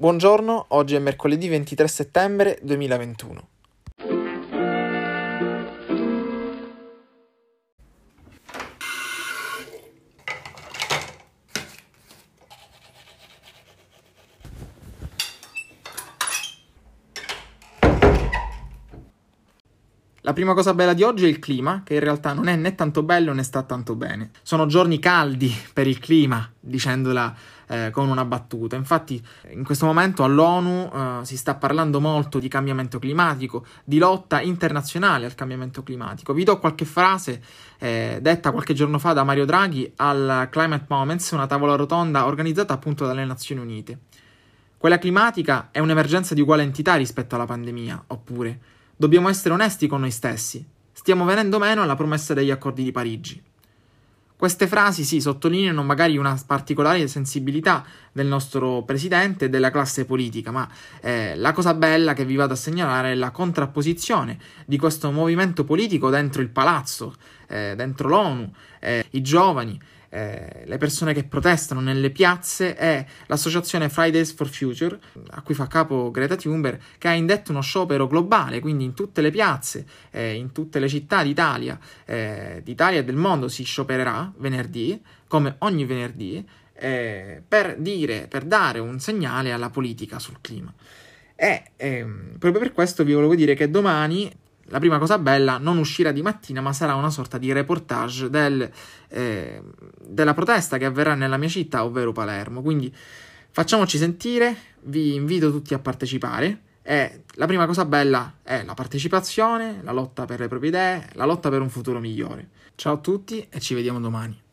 Buongiorno, oggi è mercoledì 23 settembre 2021. La prima cosa bella di oggi è il clima, che in realtà non è né tanto bello né sta tanto bene. Sono giorni caldi per il clima, dicendola eh, con una battuta. Infatti, in questo momento all'ONU eh, si sta parlando molto di cambiamento climatico, di lotta internazionale al cambiamento climatico. Vi do qualche frase eh, detta qualche giorno fa da Mario Draghi al Climate Moments, una tavola rotonda organizzata appunto dalle Nazioni Unite. Quella climatica è un'emergenza di uguale entità rispetto alla pandemia, oppure Dobbiamo essere onesti con noi stessi. Stiamo venendo meno alla promessa degli accordi di Parigi. Queste frasi sì sottolineano magari una particolare sensibilità del nostro presidente e della classe politica, ma eh, la cosa bella che vi vado a segnalare è la contrapposizione di questo movimento politico dentro il palazzo, eh, dentro l'ONU, eh, i giovani, eh, le persone che protestano nelle piazze è l'associazione Fridays for Future, a cui fa capo Greta Thunberg, che ha indetto uno sciopero globale, quindi in tutte le piazze, eh, in tutte le città d'Italia, eh, d'Italia e del mondo si sciopererà venerdì, come ogni venerdì, eh, per dire, per dare un segnale alla politica sul clima. E ehm, proprio per questo vi volevo dire che domani la prima cosa bella non uscirà di mattina, ma sarà una sorta di reportage del, eh, della protesta che avverrà nella mia città, ovvero Palermo. Quindi facciamoci sentire, vi invito tutti a partecipare. E la prima cosa bella è la partecipazione, la lotta per le proprie idee, la lotta per un futuro migliore. Ciao a tutti e ci vediamo domani.